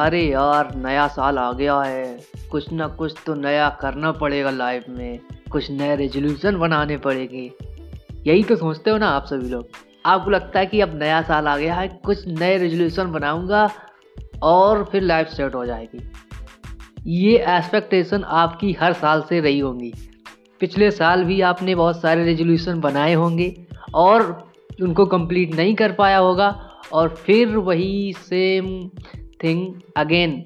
अरे यार, नया साल आ गया है। कुछ ना कुछ तो नया करना पड़ेगा लाइफ में। कुछ नए रेजोल्यूशन बनाने पड़ेंगे। यही तो सोचते हो ना आप सभी लोग। आपको लगता है कि अब नया साल आ गया है, कुछ नए रेजोल्यूशन बनाऊँगा और फिर लाइफ सेट हो जाएगी। ये एक्सपेक्टेशन आपकी हर साल से रही होंगी। पिछले साल भी आपने बहुत सारे रेजोल्यूशन बनाए होंगे और उनको कंप्लीट नहीं कर पाया होगा और फिर वही सेम थिंग अगेन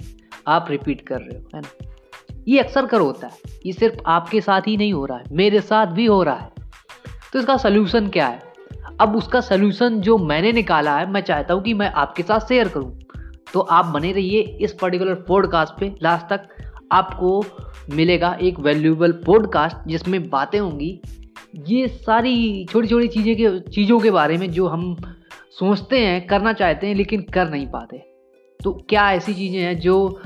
आप रिपीट कर रहे हो, है ना? ये अक्सर कर होता है, ये सिर्फ़ आपके साथ ही नहीं हो रहा है, मेरे साथ भी हो रहा है। तो इसका सोल्यूशन क्या है? अब उसका सोल्यूशन जो मैंने निकाला है, मैं चाहता हूँ कि मैं आपके साथ शेयर करूँ। तो आप बने रहिए इस पर्टिकुलर पॉडकास्ट पे लास्ट तक आपको मिलेगा एक वैल्यूएबल पॉडकास्ट जिसमें बातें होंगी। ये सारी छोटी छोटी चीज़ें के, चीज़ों के बारे में जो हम सोचते हैं, करना चाहते हैं, लेकिन कर नहीं पाते। तो क्या ऐसी चीज़ें हैं जो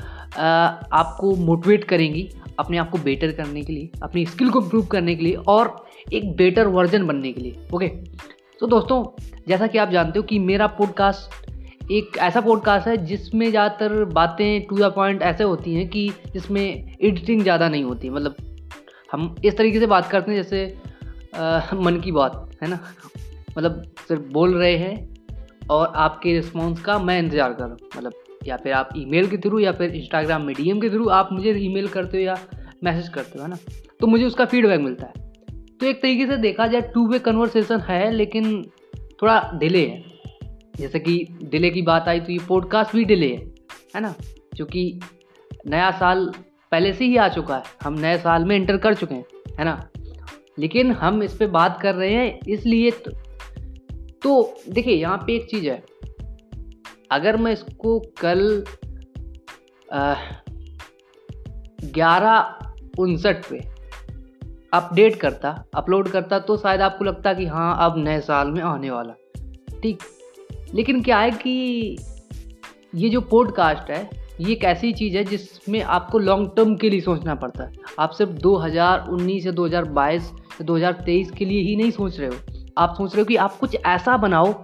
आपको मोटिवेट करेंगी अपने आप को बेटर करने के लिए अपनी स्किल को इम्प्रूव करने के लिए और एक बेटर वर्जन बनने के लिए ओके तो दोस्तों जैसा कि आप जानते हो कि मेरा पॉडकास्ट एक ऐसा पॉडकास्ट है जिसमें ज़्यादातर बातें टू द पॉइंट ऐसे होती हैं कि जिसमें एडिटिंग ज़्यादा नहीं होती मतलब हम इस तरीके से बात करते हैं जैसे आ, मन की बात है ना? मतलब सिर्फ़ बोल रहे हैं और आपके रिस्पॉन्स का मैं इंतज़ार कर रहा हूँ मतलब या फिर आप ईमेल के थ्रू या फिर इंस्टाग्राम में डीएम के थ्रू आप मुझे ईमेल करते हो या मैसेज करते हो है ना? तो मुझे उसका फीडबैक मिलता है। तो एक तरीके से देखा जाए टू वे कन्वर्सेशन है लेकिन थोड़ा डिले है। जैसे कि डिले की बात आई तो ये पॉडकास्ट भी डिले है है ना? क्योंकि नया साल पहले से ही आ चुका है। हम नए साल में इंटर कर चुके हैं है ना? लेकिन हम इस पर बात कर रहे हैं इसलिए तो, तो देखिए यहाँ पे एक चीज़ है। अगर मैं इसको कल ग्यारह उनसठ पे अपडेट करता, अपलोड करता तो शायद आपको लगता कि हाँ अब नए साल में आने वाला। ठीक। लेकिन क्या है कि ये जो पॉडकास्ट है, ये एक ऐसी चीज़ है जिसमें आपको लॉन्ग टर्म के लिए सोचना पड़ता है। आप सिर्फ़ 2019 या 2022 या 2023 के लिए ही नहीं सोच रहे हो। आप सोच रहे हो कि आप कुछ ऐसा बनाओ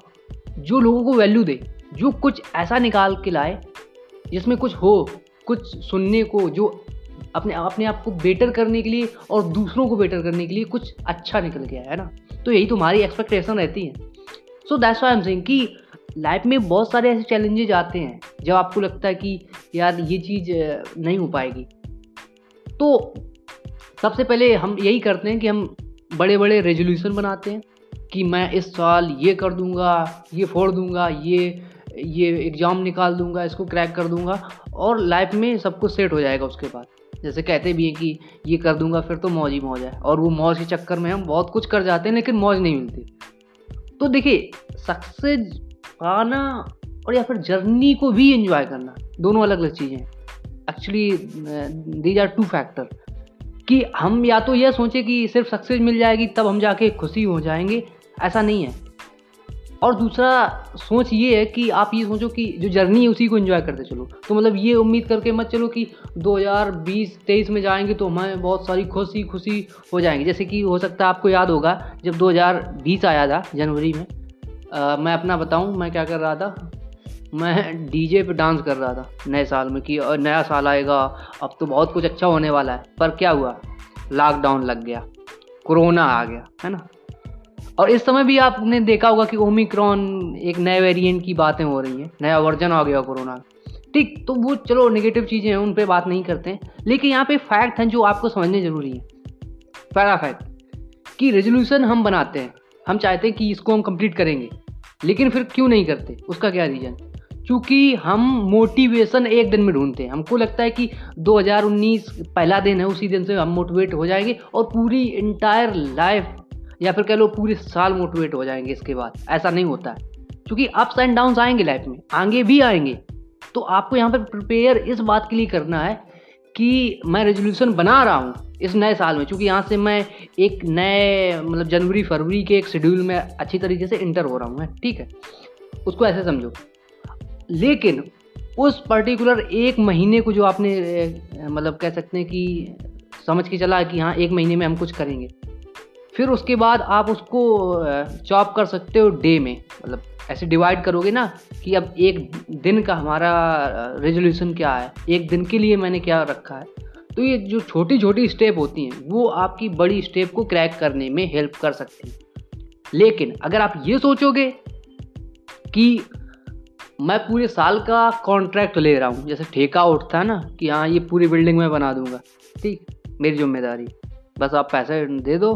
जो लोगों को वैल्यू दे। जो कुछ ऐसा निकाल के लाए, जिसमें कुछ हो, कुछ सुनने को, जो अपने अपने आप को बेटर करने के लिए और दूसरों को बेटर करने के लिए कुछ अच्छा निकल गया, है ना? तो यही तुम्हारी एक्सपेक्टेशन रहती है। So that's why am saying कि लाइफ में बहुत सारे ऐसे चैलेंजेज आते हैं, जब आपको लगता है कि यार ये चीज़ नहीं हो पाएगी। तो सबसे पहले हम यही करते हैं कि हम बड़े बड़े रेजोल्यूशन बनाते हैं कि मैं इस साल ये कर दूँगा, ये फोड़ दूँगा, ये ये एग्ज़ाम निकाल दूँगा, इसको क्रैक कर दूँगा और लाइफ में सब कुछ सेट हो जाएगा उसके बाद। जैसे कहते भी हैं कि ये कर दूँगा, फिर तो मौज ही मौज है। और वो मौज के चक्कर में हम बहुत कुछ कर जाते हैं, लेकिन मौज नहीं मिलती। तो देखिए सक्सेस पाना और या फिर जर्नी को भी इंजॉय करना, दोनों अलग अलग चीज़ें हैं। Actually these are two factor कि हम या तो यह सोचें कि सिर्फ़ सक्सेस मिल जाएगी, तब हम जाके खुशी हो जाएँगे, ऐसा नहीं है। और दूसरा सोच ये है कि आप ये सोचो कि जो जर्नी है उसी को एंजॉय करते चलो। तो मतलब ये उम्मीद करके मत चलो कि 2020-23 में जाएँगे तो हमें बहुत सारी खुशी खुशी हो जाएँगे। जैसे कि हो सकता है आपको याद होगा जब 2020 आया था जनवरी में आ, मैं अपना बताऊँ मैं क्या कर रहा था? मैं डीजे पे डांस कर रहा था नए साल में कि नया साल आएगा अब तो बहुत कुछ अच्छा होने वाला है। पर क्या हुआ? लॉकडाउन लग गया कोरोना आ गया है ना? और इस समय भी आपने देखा होगा कि ओमिक्रॉन एक नए वेरिएंट की बातें हो रही हैं, नया वर्जन आ गया कोरोना। ठीक तो वो चलो नेगेटिव चीज़ें हैं, उन पर बात नहीं करते हैं, लेकिन यहाँ पे फैक्ट हैं जो आपको समझने ज़रूरी है। पहला फैक्ट कि रेजोल्यूशन हम बनाते हैं, हम चाहते हैं कि इसको हम कंप्लीट करेंगे, लेकिन फिर क्यों नहीं करते? उसका क्या रीज़न क्योंकि हम मोटिवेशन एक दिन में ढूंढते हैं। हमको लगता है कि 2019 पहला दिन है, उसी दिन से हम मोटिवेट हो जाएँगे और पूरी इंटायर लाइफ या फिर कह लो पूरे साल मोटिवेट हो जाएँगे इसके बाद। ऐसा नहीं होता है। क्योंकि अप्स एंड डाउन आएँगे लाइफ में, आगे भी आएँगे। तो आपको यहाँ पर प्रिपेयर इस बात के लिए करना है कि मैं रेजोल्यूशन बना रहा हूँ इस नए साल में। क्योंकि यहाँ से मैं एक नए मतलब जनवरी, फरवरी के एक शेड्यूल में अच्छी तरीके से इंटर हो रहा हूँ मैं, ठीक है? उसको ऐसे समझो। लेकिन उस पर्टिकुलर एक महीने को जो आपने मतलब कह सकते हैं कि समझ के चला कि हाँ एक महीने में हम कुछ करेंगे। फिर उसके बाद आप उसको चॉप कर सकते हो डे में। मतलब ऐसे डिवाइड करोगे ना कि अब एक दिन का हमारा रेजोल्यूशन क्या है? एक दिन के लिए मैंने क्या रखा है? तो ये जो छोटी छोटी स्टेप होती हैं, वो आपकी बड़ी स्टेप को क्रैक करने में हेल्प कर सकती हैं। लेकिन अगर आप ये सोचोगे कि मैं पूरे साल का कॉन्ट्रैक्ट ले रहा हूँ, जैसे ठेका उठता है ना कि हाँ ये पूरी बिल्डिंग में बना दूँगा, ठीक, मेरी ज़िम्मेदारी। बस आप पैसे दे दो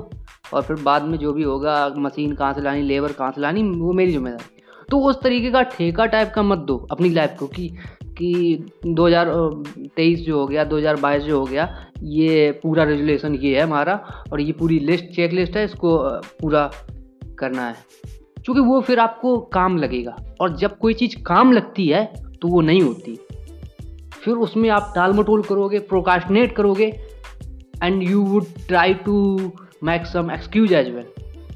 और फिर बाद में जो भी होगा, मशीन कहाँ से लानी, लेबर कहाँ से लानी, वो मेरी ज़िम्मेदारी। तो उस तरीके का ठेका टाइप का मत दो अपनी लाइफ को कि कि 2023 जो हो गया 2022 जो हो गया, ये पूरा रेजुलेशन ये है हमारा और ये पूरी लिस्ट चेक लिस्ट है, इसको पूरा करना है। क्योंकि वो फिर आपको काम लगेगा और जब कोई चीज़ काम लगती है तो वो नहीं होती। फिर उसमें आप टाल मटोल करोगे प्रोकाशनेट करोगे and you would try to make some excuse as well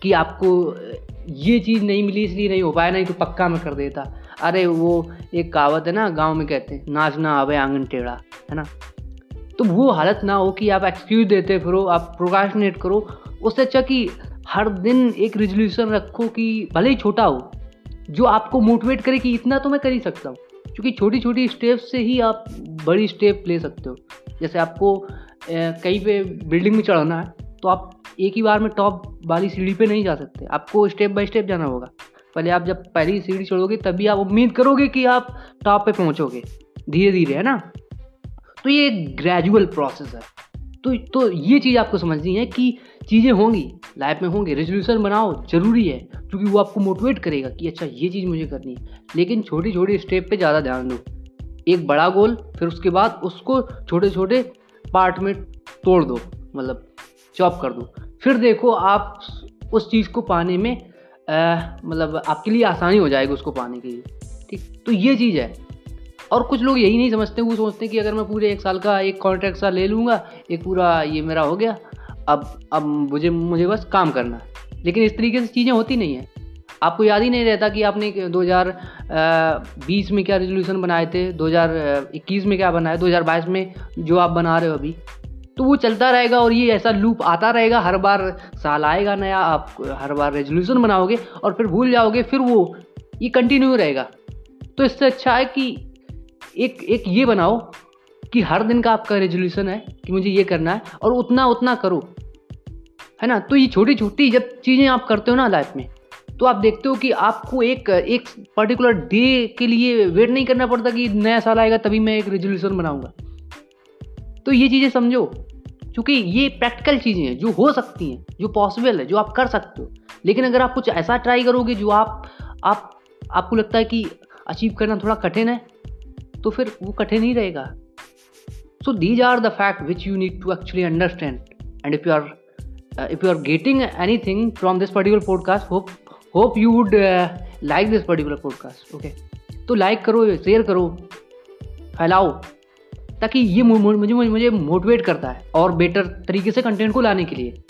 कि आपको ये चीज़ नहीं मिली, इसलिए नहीं हो पाया, नहीं तो पक्का मैं कर देता। अरे, वो एक कहावत है ना, गाँव में कहते हैं नाचना आवे आँगन टेढ़ा है ना? तो वो हालत ना हो कि आप एक्सक्यूज देते फिरो, आप प्रोकाशनेट करो। उससे अच्छा कि हर दिन एक रेजोल्यूशन रखो कि भले ही छोटा हो, जो आपको मोटिवेट करे कि इतना तो मैं कर ही सकता हूँ। क्योंकि छोटी छोटी स्टेप से ही आप बड़ी स्टेप ले सकते हो। जैसे आपको कहीं पे बिल्डिंग में चढ़ना है तो आप एक ही बार में टॉप वाली सीढ़ी पे नहीं जा सकते। आपको स्टेप बाय स्टेप जाना होगा। पहले आप जब पहली सीढ़ी चढ़ोगे, तभी आप उम्मीद करोगे कि आप टॉप पे पहुंचोगे। धीरे धीरे है ना? तो ये एक ग्रेजुअल प्रोसेस है। तो तो ये चीज़ आपको समझनी है कि चीज़ें होंगी लाइफ में होंगी। रेजोल्यूशन बनाओ, ज़रूरी है, क्योंकि वो आपको मोटिवेट करेगा कि अच्छा ये चीज़ मुझे करनी है। लेकिन छोटी छोटी स्टेप पे ज़्यादा ध्यान दो। एक बड़ा गोल फिर उसके बाद उसको छोटे छोटे पार्ट में तोड़ दो मतलब चॉप कर दो। फिर देखो आप उस चीज़ को पाने में मतलब आपके लिए आसानी हो जाएगी उसको पाने के लिए, ठीक? तो ये चीज़ है। और कुछ लोग यही नहीं समझते, वो सोचते हैं कि अगर मैं पूरे एक साल का एक कॉन्ट्रैक्ट सा ले लूँगा, एक पूरा ये मेरा हो गया, अब अब मुझे मुझे बस काम करना है। लेकिन इस तरीके से चीज़ें होती नहीं है। आपको याद ही नहीं रहता कि आपने 2020 में क्या रेजोल्यूशन बनाए थे 2021 में क्या बनाए 2022 में जो आप बना रहे हो अभी। तो वो चलता रहेगा और ये ऐसा लूप आता रहेगा, हर बार साल आएगा नया, आप हर बार रेजोल्यूशन बनाओगे और फिर भूल जाओगे, फिर वो, ये कंटिन्यू रहेगा। तो इससे अच्छा है कि एक एक ये बनाओ कि हर दिन का आपका रेजोल्यूशन है कि मुझे ये करना है और उतना उतना करो। है ना? तो ये छोटी छोटी जब चीज़ें आप करते हो ना लाइफ में तो आप देखते हो कि आपको एक एक पर्टिकुलर डे के लिए वेट नहीं करना पड़ता कि नया साल आएगा, तभी मैं एक रेजोल्यूशन बनाऊँगा। तो ये चीज़ें समझो, क्योंकि ये प्रैक्टिकल चीज़ें हैं, जो हो सकती हैं, जो पॉसिबल है, जो आप कर सकते हो। लेकिन अगर आप कुछ ऐसा ट्राई करोगे, जो आप आप, आपको लगता है कि अचीव करना थोड़ा कठिन है तो फिर वो कठिन ही रहेगा। So these are the fact which you need to actually understand and if you are if you are getting anything from this particular podcast hope hope you would like this particular podcast okay तो like करो share करो, फैलाओ, ताकि ये मुझे मुझे motivate करता है और बेटर तरीके से कंटेंट को लाने के लिए,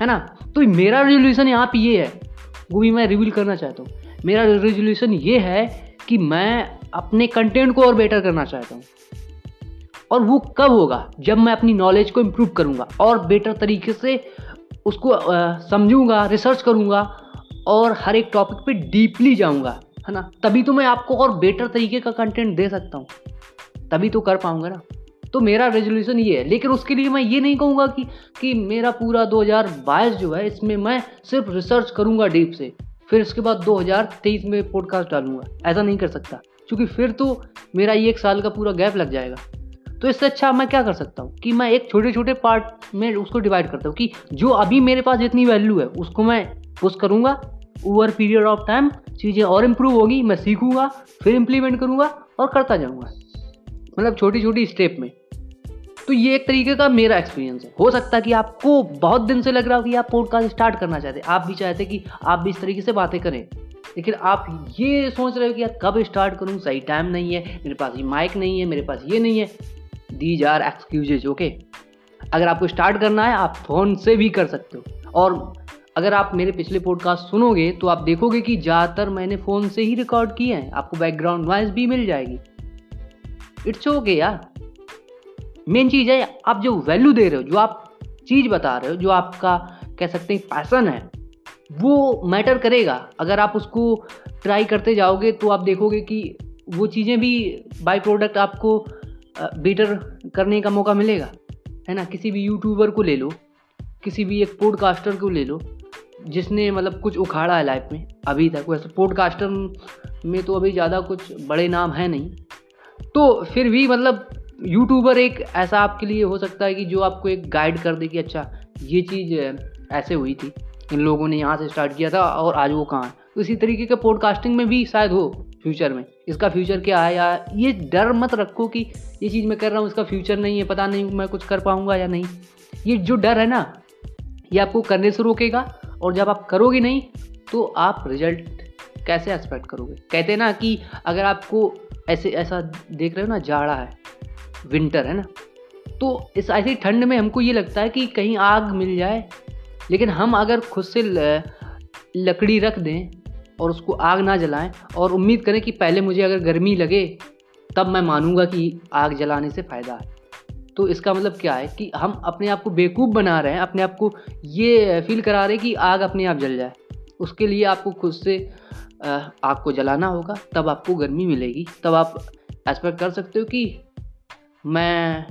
है ना? तो मेरा रेजोल्यूशन यहाँ पे ये है, वो भी मैं रिवील करना चाहता हूँ। मेरा रेजोल्यूशन ये है कि मैं अपने कंटेंट को और बेटर करना चाहता हूँ। और वो कब होगा? जब मैं अपनी नॉलेज को इम्प्रूव करूँगा और बेटर तरीके से उसको समझूँगा रिसर्च करूँगा और हर एक टॉपिक पे डीपली जाऊँगा, है ना? तभी तो मैं आपको और बेटर तरीके का कंटेंट दे सकता हूँ। तभी तो कर पाऊँगा ना। तो मेरा रेजोल्यूशन ये है, लेकिन उसके लिए मैं ये नहीं कहूँगा कि कि मेरा पूरा 2022 जो है, इसमें मैं सिर्फ़ रिसर्च करूँगा डीप से, फिर उसके बाद 2023 में पॉडकास्ट डालूँगा। ऐसा नहीं कर सकता, क्योंकि फिर तो मेरा ये एक साल का पूरा गैप लग जाएगा। तो इससे अच्छा मैं क्या कर सकता हूँ कि मैं एक छोटे छोटे पार्ट में उसको डिवाइड करता हूँ कि जो अभी मेरे पास जितनी वैल्यू है, उसको मैं पुश करूँगा ओवर पीरियड ऑफ़ टाइम चीज़ें और इम्प्रूव होगी, मैं सीखूँगा, फिर इम्प्लीमेंट करूँगा और करता जाऊँगा। मतलब छोटी छोटी स्टेप में। तो ये एक तरीके का मेरा एक्सपीरियंस है। हो सकता है कि आपको बहुत दिन से लग रहा हो कि आप पॉडकास्ट स्टार्ट करना चाहते आप भी चाहते कि आप भी इस तरीके से बातें करें। लेकिन आप ये सोच रहे हो कि यार, कब स्टार्ट करूँ? सही टाइम नहीं है, मेरे पास ये माइक नहीं है, मेरे पास ये नहीं है। दीज आर एक्सक्यूजेज ओके अगर आपको स्टार्ट करना है, आप फ़ोन से भी कर सकते हो। और अगर आप मेरे पिछले पॉडकास्ट सुनोगे तो आप देखोगे कि ज़्यादातर मैंने फ़ोन से ही रिकॉर्ड किए हैं। आपको बैकग्राउंड वॉइस भी मिल जाएगी। इट्स ओके यार। मेन चीज़ है, आप जो वैल्यू दे रहे हो, जो आप चीज़ बता रहे हो, जो आपका कह सकते हैं पैसन है, वो मैटर करेगा। अगर आप उसको ट्राई करते जाओगे तो आप देखोगे कि वो चीज़ें भी बाई प्रोडक्ट आपको बेटर करने का मौका मिलेगा। है ना? किसी भी यूट्यूबर को ले लो, किसी भी एक पॉडकास्टर को ले लो जिसने मतलब कुछ उखाड़ा है लाइफ में, अभी तक। वैसे पॉडकास्टर में तो अभी ज़्यादा कुछ बड़े नाम है नहीं। तो फिर भी मतलब यूट्यूबर एक ऐसा आपके लिए हो सकता है कि जो आपको एक गाइड कर दे कि अच्छा ये चीज़ ऐसे हुई थी, इन लोगों ने यहाँ से स्टार्ट किया था और आज वो कहाँ है। तो इसी तरीके का पॉडकास्टिंग में भी शायद हो फ्यूचर में। इसका फ्यूचर क्या है या ये डर मत रखो कि ये चीज़ मैं कर रहा हूँ, इसका फ्यूचर नहीं है, पता नहीं मैं कुछ कर पाऊँगा या नहीं। ये जो डर है ना, ये आपको करने से रोकेगा और जब आप करोगे नहीं तो आप रिज़ल्ट कैसे एक्सपेक्ट करोगे? कहते ना कि अगर आपको ऐसे, ऐसा देख रहे हो ना, जाड़ा है विंटर है ना तो इस, ऐसी ठंड में हमको ये लगता है कि कहीं आग मिल जाए, लेकिन हम अगर खुद से लकड़ी रख दें और उसको आग ना जलाएँ और उम्मीद करें कि पहले मुझे अगर गर्मी लगे, तब मैं मानूँगा कि आग जलाने से फ़ायदा है। तो इसका मतलब क्या है कि हम अपने आप को बेवकूफ़ बना रहे हैं, अपने आप को ये फील करा रहे हैं कि आग अपने आप जल जाए। उसके लिए आपको खुद से आग को जलाना होगा, तब आपको गर्मी मिलेगी। तब आप एक्सपेक्ट कर सकते हो कि मैं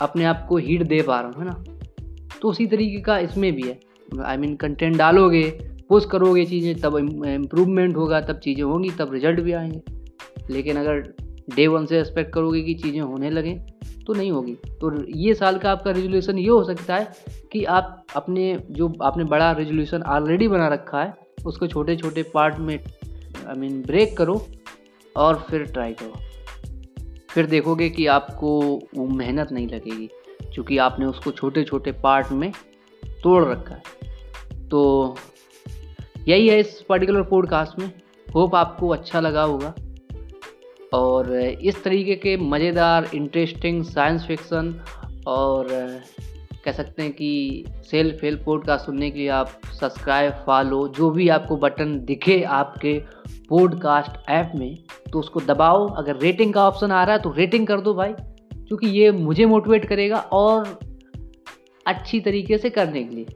अपने आप को हीट दे पा रहा हूँ, है ना? तो उसी तरीके का इसमें भी है। आई मीन कंटेंट डालोगे पोस्ट करोगे चीज़ें, तब इम्प्रूवमेंट होगा, तब चीज़ें होंगी, तब रिज़ल्ट भी आएँगे। लेकिन अगर डे वन से एक्सपेक्ट करोगे कि चीज़ें होने लगें तो नहीं होगी। तो ये साल का आपका रेजोल्यूशन ये हो सकता है कि आप अपने जो आपने बड़ा रेजोल्यूशन ऑलरेडी बना रखा है, उसको छोटे छोटे पार्ट में आई मीन ब्रेक करो और फिर ट्राई करो। फिर देखोगे कि आपको वो मेहनत नहीं लगेगी, क्योंकि आपने उसको छोटे छोटे पार्ट में तोड़ रखा है। तो यही है इस पर्टिकुलर पॉडकास्ट में। होप आपको अच्छा लगा होगा। और इस तरीके के मज़ेदार इंटरेस्टिंग साइंस फिक्सन और, कह सकते हैं कि सेल्फ हेल्प पॉडकास्ट सुनने के लिए आप सब्सक्राइब फॉलो जो भी आपको बटन दिखे आपके पॉडकास्ट ऐप में तो उसको दबाओ। अगर रेटिंग का ऑप्शन आ रहा है तो रेटिंग कर दो भाई, क्योंकि ये मुझे मोटिवेट करेगा और अच्छी तरीके से करने के लिए।